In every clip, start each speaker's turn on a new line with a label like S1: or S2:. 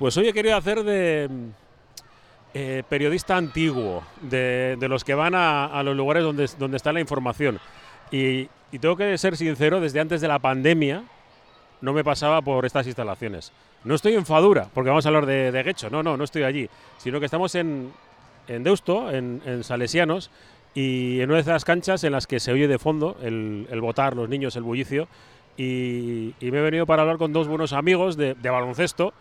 S1: Pues hoy he querido hacer de eh, periodista antiguo, de, de los que van a, a los lugares donde, donde está la información. Y, y tengo que ser sincero, desde antes de la pandemia no me pasaba por estas instalaciones. No estoy en Fadura, porque vamos a hablar de, de Guecho, no, no, no estoy allí, sino que estamos en, en Deusto, en, en Salesianos, y en una de esas canchas en las que se oye de fondo el, el votar, los niños, el bullicio, y, y me he venido para hablar con dos buenos amigos de, de baloncesto.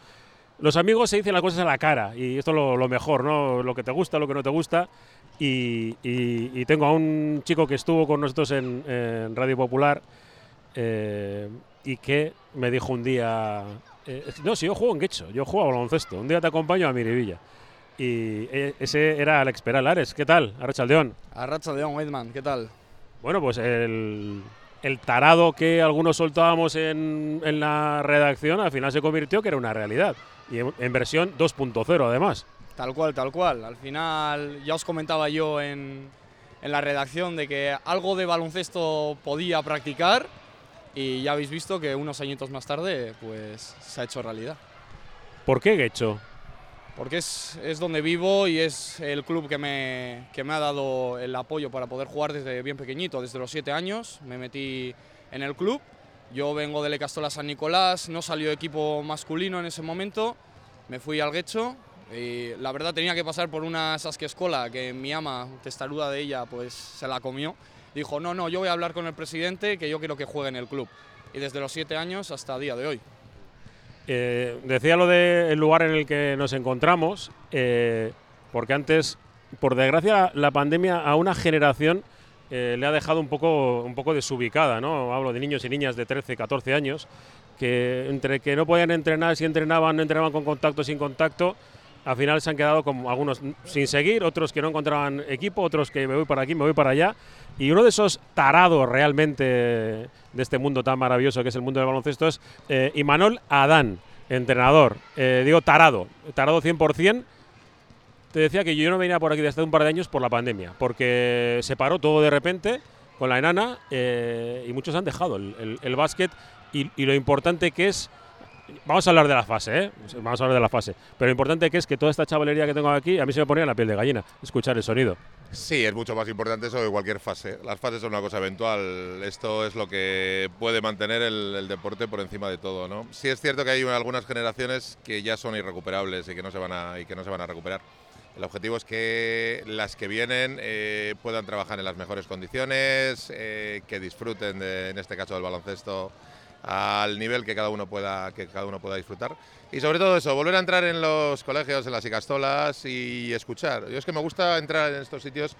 S1: Los amigos se dicen las cosas a la cara, y esto es lo, lo mejor, ¿no? Lo que te gusta, lo que no te gusta. Y, y- y tengo a un chico que estuvo con nosotros en, en Radio Popular eh, y que me dijo un día, eh, no, si yo juego en Guecho, yo juego a baloncesto, un día te acompaño a Miribilla. Y eh, ese era Alex Peralares, ¿qué tal? Arrachaldeón.
S2: A Racha León, Weidman, ¿qué tal?
S1: Bueno, pues el, el tarado que algunos soltábamos en, en la redacción al final se convirtió que era una realidad. Y en, en versión 2.0 además.
S2: Tal cual, tal cual. Al final ya os comentaba yo en, en la redacción de que algo de baloncesto podía practicar y ya habéis visto que unos añitos más tarde pues se ha hecho realidad.
S1: ¿Por qué Guecho?
S2: Porque es, es donde vivo y es el club que me, que me ha dado el apoyo para poder jugar desde bien pequeñito, desde los 7 años. Me metí en el club. Yo vengo de Lecastola San Nicolás, no salió equipo masculino en ese momento. Me fui al Guecho y la verdad tenía que pasar por una Saskia Escola que mi ama, testaruda de ella, pues se la comió. Dijo, no, no, yo voy a hablar con el presidente que yo quiero que juegue en el club. Y desde los 7 años hasta día de hoy.
S1: Eh, decía lo del lugar en el que nos encontramos, eh, porque antes, por desgracia, la pandemia a una generación eh, le ha dejado un poco, un poco desubicada, ¿no? Hablo de niños y niñas de 13, 14 años, que entre que no podían entrenar, si entrenaban, no entrenaban con contacto, sin contacto, al final se han quedado como algunos sin seguir, otros que no encontraban equipo, otros que me voy para aquí, me voy para allá. Y uno de esos tarados realmente de este mundo tan maravilloso que es el mundo del baloncesto es Imanol Adán, entrenador. Eh, digo tarado, tarado 100%. Te decía que yo no venía por aquí desde un par de años por la pandemia, porque se paró todo de repente con la enana eh, y muchos han dejado el, básquet y, y lo importante que es Vamos a hablar de la fase, ¿eh? Vamos a hablar de la fase. Pero lo importante que es que toda esta chavalería que tengo aquí, a mí se me ponía la piel de gallina escuchar el sonido.
S3: Sí, es mucho más importante eso que cualquier fase. Las fases son una cosa eventual. Esto es lo que puede mantener el, deporte por encima de todo, ¿no? Sí es cierto que hay algunas generaciones que ya son irrecuperables y que no se van a, y que no se van a recuperar. El objetivo es que las que vienen eh, puedan trabajar en las mejores condiciones, eh, que disfruten, de, en este caso del baloncesto, al nivel que cada uno pueda que cada uno pueda disfrutar y sobre todo eso volver a entrar en los colegios en las icastolas y escuchar yo es que me gusta entrar en estos sitios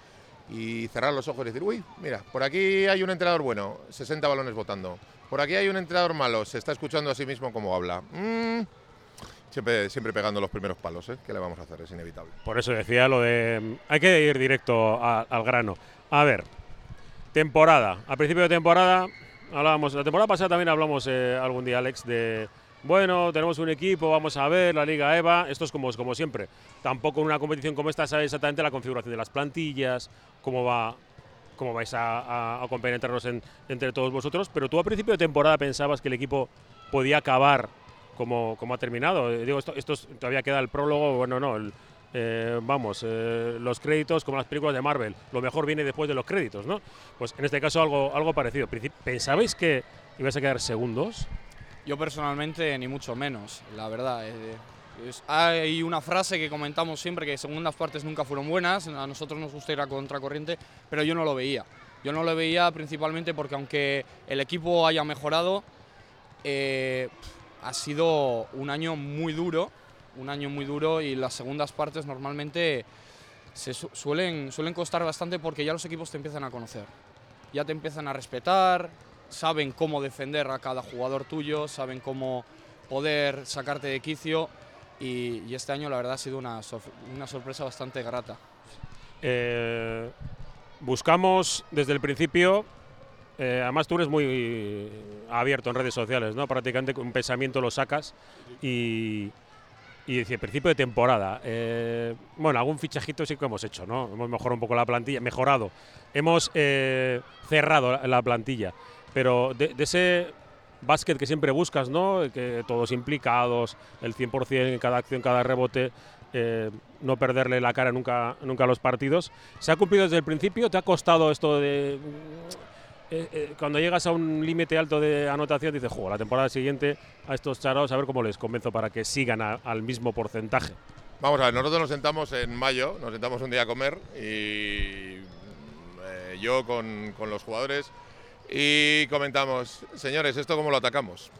S3: y cerrar los ojos y decir uy mira por aquí hay un entrenador bueno 60 balones votando por aquí hay un entrenador malo se está escuchando a sí mismo cómo habla Mm, siempre siempre pegando los primeros palos ¿eh? qué le vamos a hacer es inevitable
S1: Por eso decía lo de. mm, Hay que ir directo al grano. A ver, temporada. A principio de temporada hablábamos. La temporada pasada también hablamos eh, algún día, Alex, de. Bueno, tenemos un equipo, vamos a ver la Liga EVA. Esto es como, como siempre. Tampoco una competición como esta sabe exactamente la configuración de las plantillas, cómo va. Cómo vais a, a- compenetrarnos en- entre todos vosotros, pero tú a principio de temporada pensabas que el equipo podía acabar como, como ha terminado. Eh, digo, esto, esto es- todavía queda el prólogo, bueno, no, eh, vamos, eh, los créditos como las películas de Marvel, lo mejor viene después de los créditos, ¿no? Pues en este caso algo, algo parecido. ¿Pensabais que ibais a quedar segundos?
S2: Yo personalmente ni mucho menos, la verdad. eh, es- hay una frase que comentamos siempre que segundas partes nunca fueron buenas, a nosotros nos gusta ir a contracorriente, pero yo no lo veía. Yo no lo veía principalmente porque aunque el equipo haya mejorado, eh, ha sido un año muy duro, un año muy duro y las segundas partes normalmente se su- suelen, suelen costar bastante porque ya los equipos te empiezan a conocer, ya te empiezan a respetar, saben cómo defender a cada jugador tuyo, saben cómo poder sacarte de quicio y, este año la verdad ha sido una, una sorpresa bastante grata.
S1: Eh, buscamos desde el principio, eh, además tú eres muy abierto en redes sociales, ¿no? Prácticamente un pensamiento lo sacas y, y decía, principio de temporada. eh, bueno, algún fichajito sí que hemos hecho, ¿no? Hemos mejorado un poco la plantilla, mejorado. Hemos eh, cerrado la, la plantilla, pero de, de ese básquet que siempre buscas, ¿no? Que todos implicados, el 100% en cada acción, cada rebote, eh, no perderle la cara nunca, nunca a los partidos. ¿Se ha cumplido desde el principio? ¿Te ha costado esto de... Eh, eh, cuando llegas a un límite alto de anotación, dices, juego la temporada siguiente a estos charados a ver cómo les convenzo para que sigan al mismo porcentaje?
S3: Vamos a ver, nosotros nos sentamos en mayo, nos sentamos un día a comer y yo con, con los jugadores y comentamos, señores, ¿esto cómo lo atacamos?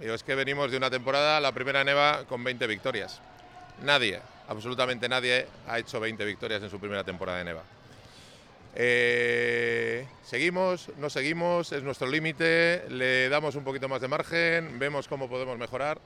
S3: Digo, es que venimos de una temporada, la primera neva, con 20 victorias. Nadie, absolutamente nadie, ha hecho 20 victorias en su primera temporada de neva. Eh, seguimos, no seguimos, es nuestro límite, le damos un poquito más de margen, vemos cómo podemos mejorar.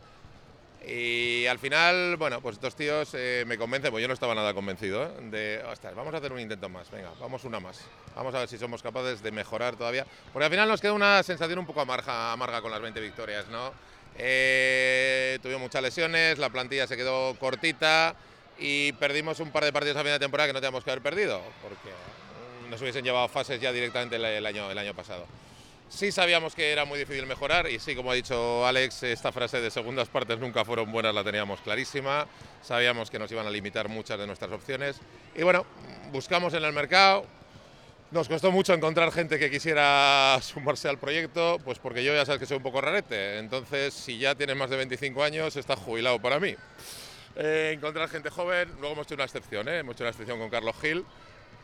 S3: Y al final, bueno, pues estos tíos eh, me convencen, pues yo no estaba nada convencido, ¿eh? de, ostras, vamos a hacer un intento más, venga, vamos una más. Vamos a ver si somos capaces de mejorar todavía. Porque al final nos queda una sensación un poco amarga, amarga con las 20 victorias, ¿no? Eh, tuvimos muchas lesiones, la plantilla se quedó cortita y perdimos un par de partidos a final de temporada que no teníamos que haber perdido, porque nos hubiesen llevado fases ya directamente el año, el año pasado. Sí sabíamos que era muy difícil mejorar y sí, como ha dicho Alex, esta frase de segundas partes nunca fueron buenas la teníamos clarísima. Sabíamos que nos iban a limitar muchas de nuestras opciones. Y bueno, buscamos en el mercado. Nos costó mucho encontrar gente que quisiera sumarse al proyecto, pues porque yo ya sabes que soy un poco rarete. Entonces, si ya tienes más de 25 años, está jubilado para mí. Eh, encontrar gente joven, luego hemos hecho una excepción, ¿eh? hemos hecho una excepción con Carlos Gil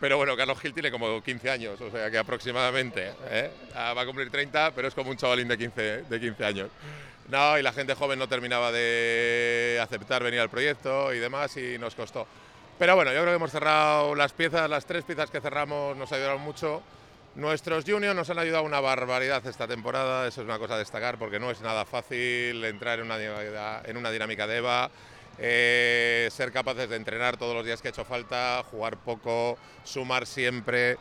S3: pero bueno, Carlos Gil tiene como 15 años, o sea que aproximadamente ¿eh? ah, va a cumplir 30, pero es como un chavalín de 15, de 15 años. No, y la gente joven no terminaba de aceptar venir al proyecto y demás, y nos costó. Pero bueno, yo creo que hemos cerrado las piezas, las tres piezas que cerramos nos ayudaron mucho. Nuestros juniors nos han ayudado una barbaridad esta temporada, eso es una cosa a destacar porque no es nada fácil entrar en una, en una dinámica de EVA eh, ser capaces de entrenar todos los días que ha hecho falta, jugar poco, sumar siempre.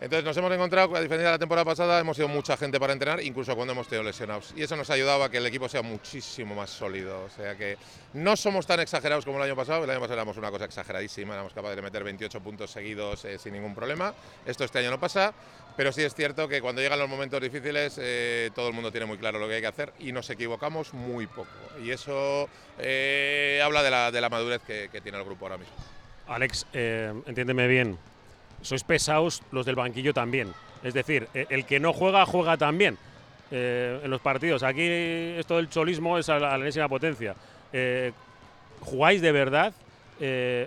S3: Entonces nos hemos encontrado, a diferencia de la temporada pasada, hemos sido mucha gente para entrenar, incluso cuando hemos tenido lesionados. Y eso nos ha ayudado a que el equipo sea muchísimo más sólido. O sea que no somos tan exagerados como el año pasado. El año pasado éramos una cosa exageradísima, éramos capaces de meter 28 puntos seguidos eh, sin ningún problema. Esto este año no pasa. Pero sí es cierto que cuando llegan los momentos difíciles eh, todo el mundo tiene muy claro lo que hay que hacer y nos equivocamos muy poco. Y eso eh, habla de la, de la madurez que, tiene el grupo ahora mismo.
S1: Alex, eh, entiéndeme bien, sois pesados los del banquillo también. Es decir, e, el que no juega, juega también en los partidos. Aquí esto del cholismo es a la, enésima potencia. ¿Jugáis de verdad?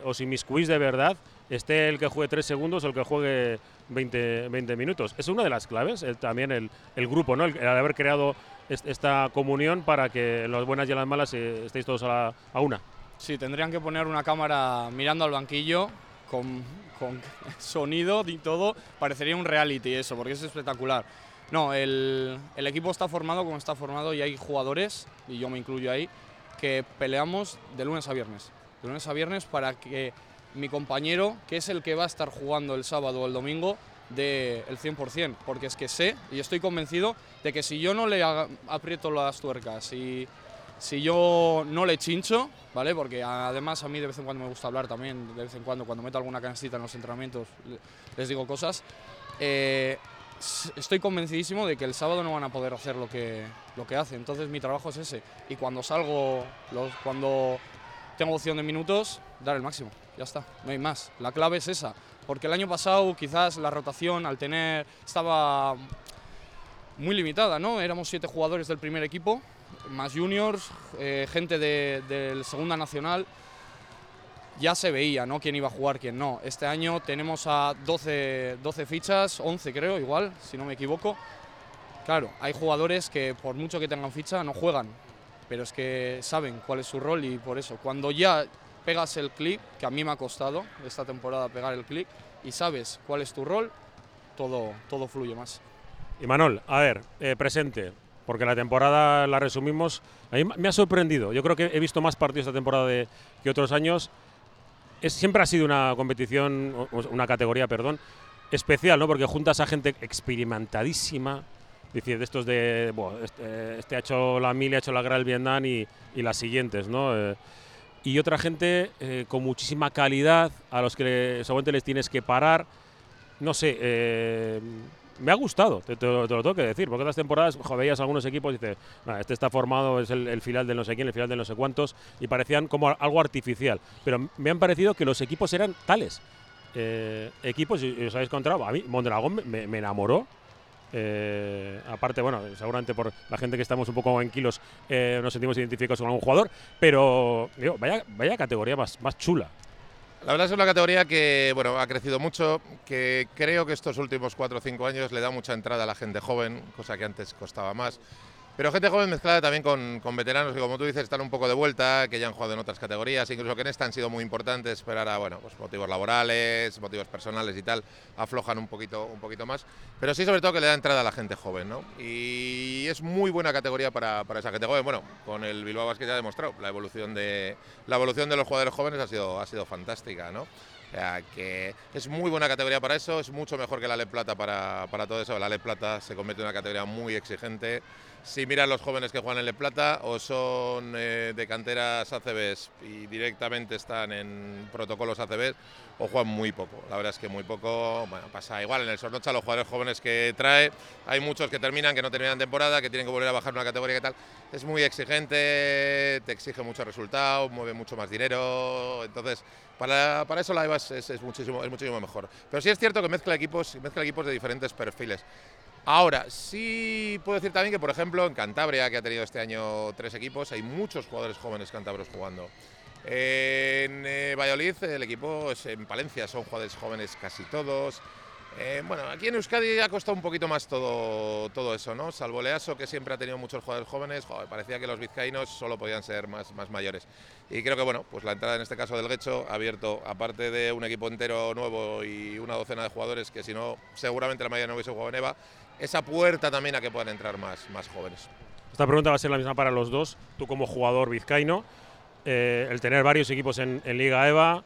S1: ¿Os inmiscuís de verdad? esté el que juegue tres segundos o el que juegue 20, 20 minutos. Es una de las claves, también el, el, grupo, ¿no? el, haber creado esta comunión para que las buenas y las malas eh, estéis todos a, a, una.
S2: Sí, tendrían que poner una cámara mirando al banquillo con, sonido y todo. Parecería un reality eso, porque es espectacular. No, el, el equipo está formado como está formado y hay jugadores, y yo me incluyo ahí, que peleamos de lunes a viernes. De lunes a viernes para que mi compañero, que es el que va a estar jugando el sábado o el domingo, del el 100%, porque es que sé y estoy convencido de que si yo no le aprieto las tuercas y si yo no le chincho, ¿vale? Porque además a mí de vez en cuando me gusta hablar también, de vez en cuando cuando meto alguna canastita en los entrenamientos les digo cosas, eh, estoy convencidísimo de que el sábado no van a poder hacer lo que, lo que hacen, entonces mi trabajo es ese y cuando salgo, los, cuando tengo opción de minutos, dar el máximo ya está, no hay más. La clave es esa, porque el año pasado quizás la rotación al tener estaba muy limitada, ¿no? Éramos siete jugadores del primer equipo, más juniors, eh, gente del de Segunda Nacional. Ya se veía, ¿no? Quién iba a jugar, quién no. Este año tenemos a 12, 12 fichas, 11 creo, igual, si no me equivoco. Claro, hay jugadores que por mucho que tengan ficha no juegan, pero es que saben cuál es su rol y por eso, cuando ya pegas el clic, que a mí me ha costado esta temporada pegar el clic, y sabes cuál es tu rol, todo, todo fluye más.
S1: Y Manol, a ver, eh, presente, porque la temporada la resumimos. A mí me ha sorprendido. Yo creo que he visto más partidos esta temporada de, que otros años. Es, siempre ha sido una competición, una categoría, perdón, especial, ¿no? Porque juntas a gente experimentadísima, decir, de estos de, bueno, este, este, ha hecho la mil, ha hecho la Gran Vietnam y, y las siguientes, ¿no? Eh, y otra gente eh, con muchísima calidad a los que seguramente les tienes que parar. No sé, eh, me ha gustado, te, lo tengo que decir, porque otras temporadas veías algunos equipos y dices, este está formado, es el, final de no sé quién, el final de no sé cuántos, y parecían como algo artificial. Pero me han parecido que los equipos eran tales. Eh, equipos, y os habéis encontrado, a mí Mondragón me, enamoró. Eh, aparte, bueno, seguramente por la gente que estamos un poco en kilos eh, nos sentimos identificados con algún jugador, pero digo, vaya, vaya categoría más, más chula.
S3: La verdad es una categoría que bueno, ha crecido mucho, que creo que estos últimos 4 o 5 años le da mucha entrada a la gente joven, cosa que antes costaba más. Pero gente joven mezclada también con, con, veteranos que, como tú dices, están un poco de vuelta, que ya han jugado en otras categorías, incluso que en esta han sido muy importantes, pero ahora, bueno, pues motivos laborales, motivos personales y tal, aflojan un poquito, un poquito más. Pero sí, sobre todo, que le da entrada a la gente joven, ¿no? Y es muy buena categoría para, para esa gente joven. Bueno, con el Bilbao Basket ya ha demostrado, la evolución de, la evolución de los jugadores jóvenes ha sido, ha sido fantástica, ¿no? Que es muy buena categoría para eso, es mucho mejor que la Le Plata para, para todo eso. La Le Plata se convierte en una categoría muy exigente si miras los jóvenes que juegan en Le Plata o son eh, de canteras ACBs y directamente están en protocolos ACBs o juegan muy poco. La verdad es que muy poco. Bueno, pasa igual en el Sornocha, los jugadores jóvenes que trae, hay muchos que terminan, que no terminan temporada, que tienen que volver a bajar una categoría que tal. Es muy exigente, te exige mucho resultado, mueve mucho más dinero. Entonces, para, para eso la EVA es, muchísimo, es muchísimo mejor. Pero sí es cierto que mezcla equipos, mezcla equipos de diferentes perfiles. Ahora, sí puedo decir también que, por ejemplo, en Cantabria, que ha tenido este año tres equipos, hay muchos jugadores jóvenes cántabros jugando. En eh, Valladolid, el equipo es en Palencia, son jugadores jóvenes casi todos. Eh, bueno, aquí en Euskadi ha costado un poquito más todo, todo eso, ¿no? Salvo Leaso, que siempre ha tenido muchos jugadores jóvenes, parecía que los vizcaínos solo podían ser más, más mayores. Y creo que, bueno, pues la entrada en este caso del Guecho ha abierto, aparte de un equipo entero nuevo y una docena de jugadores que si no, seguramente la mayoría no hubiese jugado en EVA, esa puerta también a que puedan entrar más, más jóvenes.
S1: Esta pregunta va a ser la misma para los dos. Tú como jugador vizcaíno, eh, el tener varios equipos en, Liga EVA,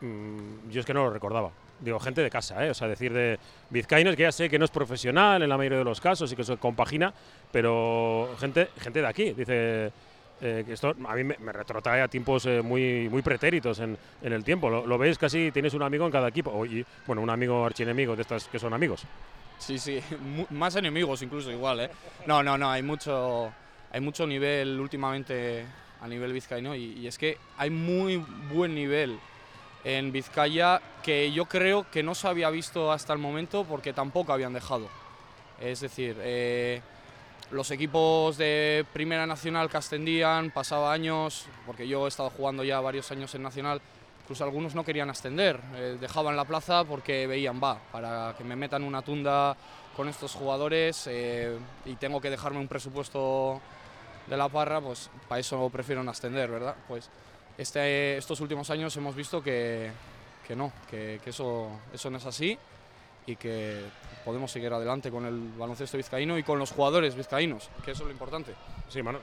S1: mm, yo es que no lo recordaba. Digo, gente de casa, ¿eh? o sea, decir de vizcaínos, que ya sé que no es profesional en la mayoría de los casos y que se compagina, pero gente, gente de aquí, dice eh, que esto a mí me, retrotrae a tiempos eh, muy, muy pretéritos en, en el tiempo. Lo, veis casi, tienes un amigo en cada equipo, y bueno, un amigo archienemigo de estas que son amigos.
S2: Sí, sí, más enemigos incluso igual, ¿eh? No, no, no, hay mucho, hay mucho nivel últimamente a nivel vizcaíno y es que hay muy buen nivel en Vizcaya que yo creo que no se había visto hasta el momento porque tampoco habían dejado. Es decir, eh, los equipos de Primera Nacional que ascendían, pasaba años, porque yo he estado jugando ya varios años en Nacional, incluso algunos no querían ascender, eh, dejaban la plaza porque veían, va, para que me metan una tunda con estos jugadores eh, y tengo que dejarme un presupuesto de la parra, pues para eso prefiero no ascender, ¿verdad? Pues este, estos últimos años hemos visto que, no, que, que, eso, eso no es así y que podemos seguir adelante con el baloncesto vizcaíno y con los jugadores vizcaínos, que eso es lo importante.
S1: Sí, Manuel.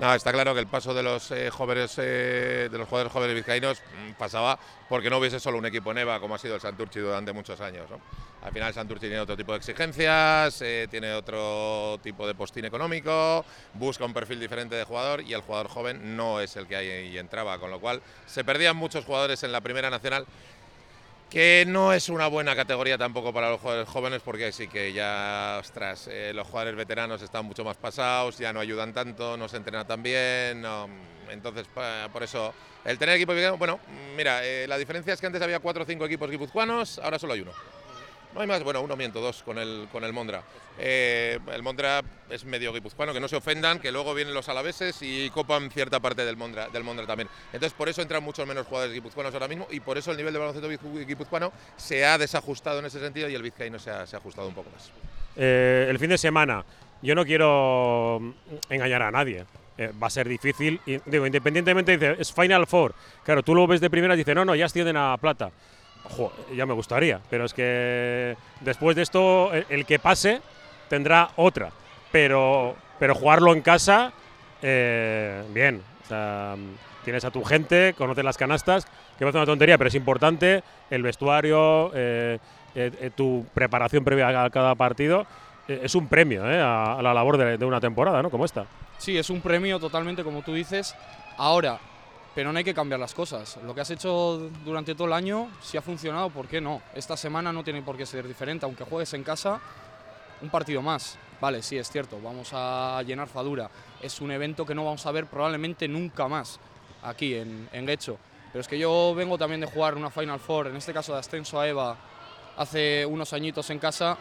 S3: No, está claro que el paso de los eh, jóvenes eh, de los jugadores jóvenes vizcaínos mm, pasaba porque no hubiese solo un equipo en EVA como ha sido el Santurchi durante muchos años. Al final el Santurchi tiene otro tipo de exigencias, eh, tiene otro tipo de postín económico, busca un perfil diferente de jugador y el jugador joven no es el que ahí entraba, con lo cual se perdían muchos jugadores en la primera nacional que no es una buena categoría tampoco para los jugadores jóvenes porque sí que ya, ostras, eh, los jugadores veteranos están mucho más pasados, ya no ayudan tanto, no se entrena tan bien, entonces por eso el tener equipo, bueno, mira, eh, la diferencia es que antes había cuatro o cinco equipos guipuzcoanos, ahora solo hay uno. No hay más, bueno, uno miento, dos con el, con el Mondra. Eh, el Mondra es medio guipuzcoano, que no se ofendan, que luego vienen los alaveses y copan cierta parte del Mondra, del Mondra también. Entonces, por eso entran muchos menos jugadores guipuzcoanos ahora mismo y por eso el nivel de baloncesto guipuzcoano se ha desajustado en ese sentido y el vizcaíno se ha, ajustado un poco más.
S1: Eh, el fin de semana, yo no quiero engañar a nadie. Eh, va a ser difícil. Digo, independientemente, dice, es Final Four. Claro, tú lo ves de primera y dices, no, no, ya ascienden a plata ya me gustaría, pero es que después de esto, el, que pase tendrá otra. Pero, pero jugarlo en casa, eh, bien. tienes a tu gente, conoces las canastas, que ser una tontería, pero es importante. El vestuario, eh, eh, tu preparación previa a cada partido, es un premio a, la labor de, de, una temporada, ¿no? Como esta.
S2: Sí, es un premio totalmente, como tú dices. Ahora, pero no hay que cambiar las cosas. Lo que has hecho durante todo el año, si ha funcionado, ¿por qué no? Esta semana no tiene por qué ser diferente, aunque juegues en casa, un partido más. Vale, sí, es cierto, vamos a llenar Fadura. Es un evento que no vamos a ver probablemente nunca más aquí en, en Guecho. Pero es que yo vengo también de jugar una Final Four, en este caso de ascenso a EVA, hace unos añitos en casa,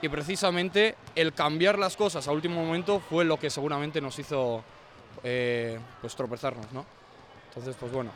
S2: y precisamente el cambiar las cosas a último momento fue lo que seguramente nos hizo eh, pues tropezarnos, ¿no? Entonces, pues bueno,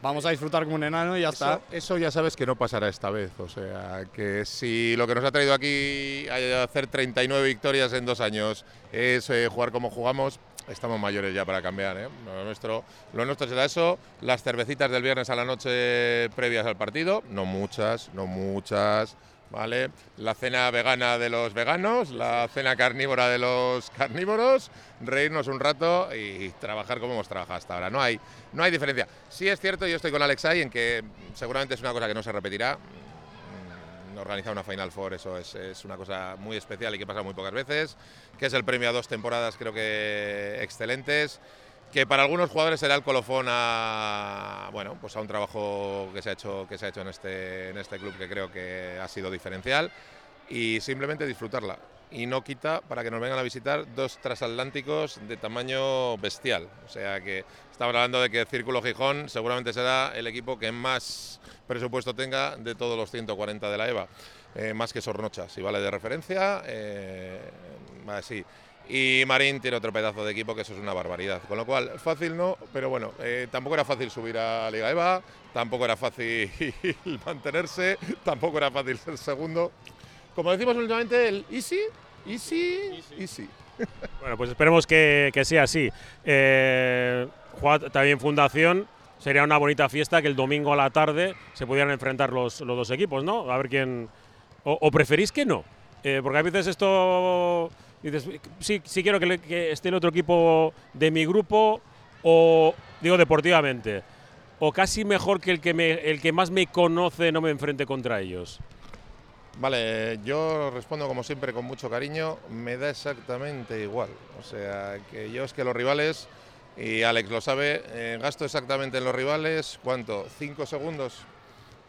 S2: vamos a disfrutar como un enano y ya
S3: Eso,
S2: está.
S3: eso ya sabes que no pasará esta vez. O sea, que si lo que nos ha traído aquí a hacer 39 victorias en dos años es eh, jugar como jugamos, estamos mayores ya para cambiar. ¿eh? Lo, nuestro, lo nuestro será eso. Las cervecitas del viernes a la noche previas al partido, no muchas, no muchas. ¿Vale? La cena vegana de los veganos, la cena carnívora de los carnívoros, reírnos un rato y trabajar como hemos trabajado hasta ahora. No hay, no hay diferencia. Sí es cierto, yo estoy con Alex ahí en que seguramente es una cosa que no se repetirá. Mm, Organizar una Final Four, eso es, es una cosa muy especial y que pasa muy pocas veces. Que es el premio a dos temporadas, creo que excelentes que para algunos jugadores será el colofón a bueno pues a un trabajo que se ha hecho que se ha hecho en este en este club que creo que ha sido diferencial y simplemente disfrutarla. Y no quita para que nos vengan a visitar dos transatlánticos de tamaño bestial. O sea que estamos hablando de que Círculo Gijón seguramente será el equipo que más presupuesto tenga de todos los 140 de la EVA eh, más que Sornocha si vale de referencia eh, así y Marín tiene otro pedazo de equipo que eso es una barbaridad. Con lo cual, fácil no, pero bueno, eh, tampoco era fácil subir a Liga EVA, tampoco era fácil mantenerse, tampoco era fácil ser segundo. Como decimos últimamente, el easy, easy, easy.
S1: Bueno, pues esperemos que, que sea así. Eh, también Fundación. Sería una bonita fiesta que el domingo a la tarde se pudieran enfrentar los, los dos equipos, ¿no? A ver quién. ¿O, o preferís que no? Eh, porque a veces esto. Dices, sí, sí quiero que, esté el otro equipo de mi grupo, o digo deportivamente, o casi mejor que el que, me, el que más me conoce no me enfrente contra ellos.
S3: Vale, yo respondo como siempre con mucho cariño, me da exactamente igual. O sea, que yo es que los rivales, y Alex lo sabe, eh, gasto exactamente en los rivales, ¿cuánto? ¿Cinco segundos?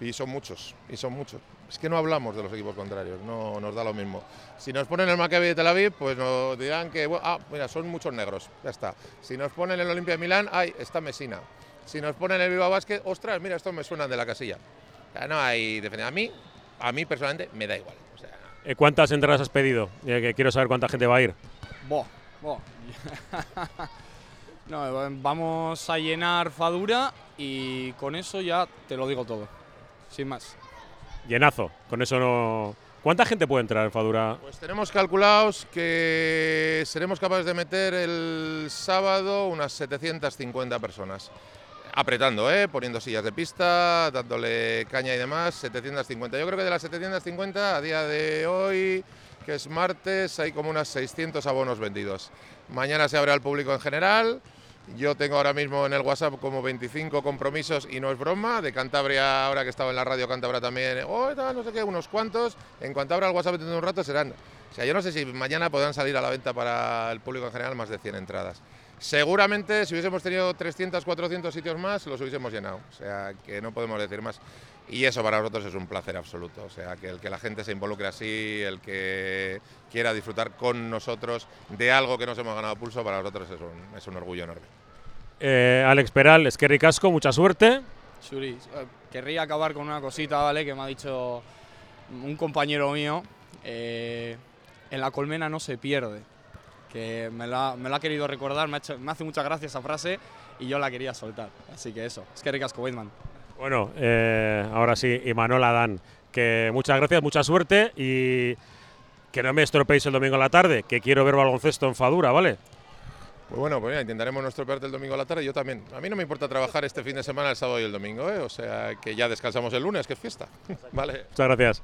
S3: Y son muchos, y son muchos. Es que no hablamos de los equipos contrarios, no nos da lo mismo. Si nos ponen el Maccabi de Tel Aviv, pues nos dirán que, bueno, ah, mira, son muchos negros, ya está. Si nos ponen el Olimpia de Milán, ay, está Mesina. Si nos ponen el Viva Basket, ostras, mira, estos me suenan de la casilla. Sea, no hay defensa. A mí, a mí personalmente me da igual. O sea,
S1: Eh, ¿Cuántas entradas has pedido? Eh, que quiero saber cuánta gente va a ir.
S2: No, eh, vamos a llenar Fadura y con eso ya te lo digo todo. Sin más.
S1: Llenazo. Con eso no. ¿Cuánta gente puede entrar en Fadura?
S3: pues tenemos calculados que seremos capaces de meter el sábado unas 750 personas. Apretando, ¿eh? poniendo sillas de pista, dándole caña y demás, 750. Yo creo que de las 750 a día de hoy, que es martes, hay como unas 600 abonos vendidos. Mañana se abre al público en general. Yo tengo ahora mismo en el WhatsApp como 25 compromisos y no es broma. De Cantabria, ahora que estaba en la radio Cantabria también, oh, no sé qué, unos cuantos. En cuanto el WhatsApp dentro de un rato serán. O sea, yo no sé si mañana podrán salir a la venta para el público en general más de 100 entradas. Seguramente si hubiésemos tenido 300, 400 sitios más, los hubiésemos llenado. O sea, que no podemos decir más. Y eso para nosotros es un placer absoluto. O sea, que el que la gente se involucre así, el que quiera disfrutar con nosotros de algo que nos hemos ganado pulso, para nosotros es un orgullo enorme.
S1: Eh, Alex Peral, Esquerri Casco, mucha suerte.
S2: Shuri, eh, querría acabar con una cosita, ¿vale? Que me ha dicho un compañero mío. eh, en la colmena no se pierde. Que me la, me la ha querido recordar, me, ha hecho- me hace mucha gracia esa frase y yo la quería soltar. Así que eso, es que ricasco, Weidman.
S1: Bueno, eh, ahora sí, y Manuel Adán, que muchas gracias, mucha suerte y que no me estropeéis el domingo a la tarde, que quiero ver baloncesto en Fadura, ¿vale?
S3: Pues bueno, pues mira, intentaremos nuestro peor el domingo a la tarde. Yo también. A mí no me importa trabajar este fin de semana, el sábado y el domingo, ¿eh? O sea, que ya descansamos el lunes, que es fiesta. vale.
S1: Muchas gracias.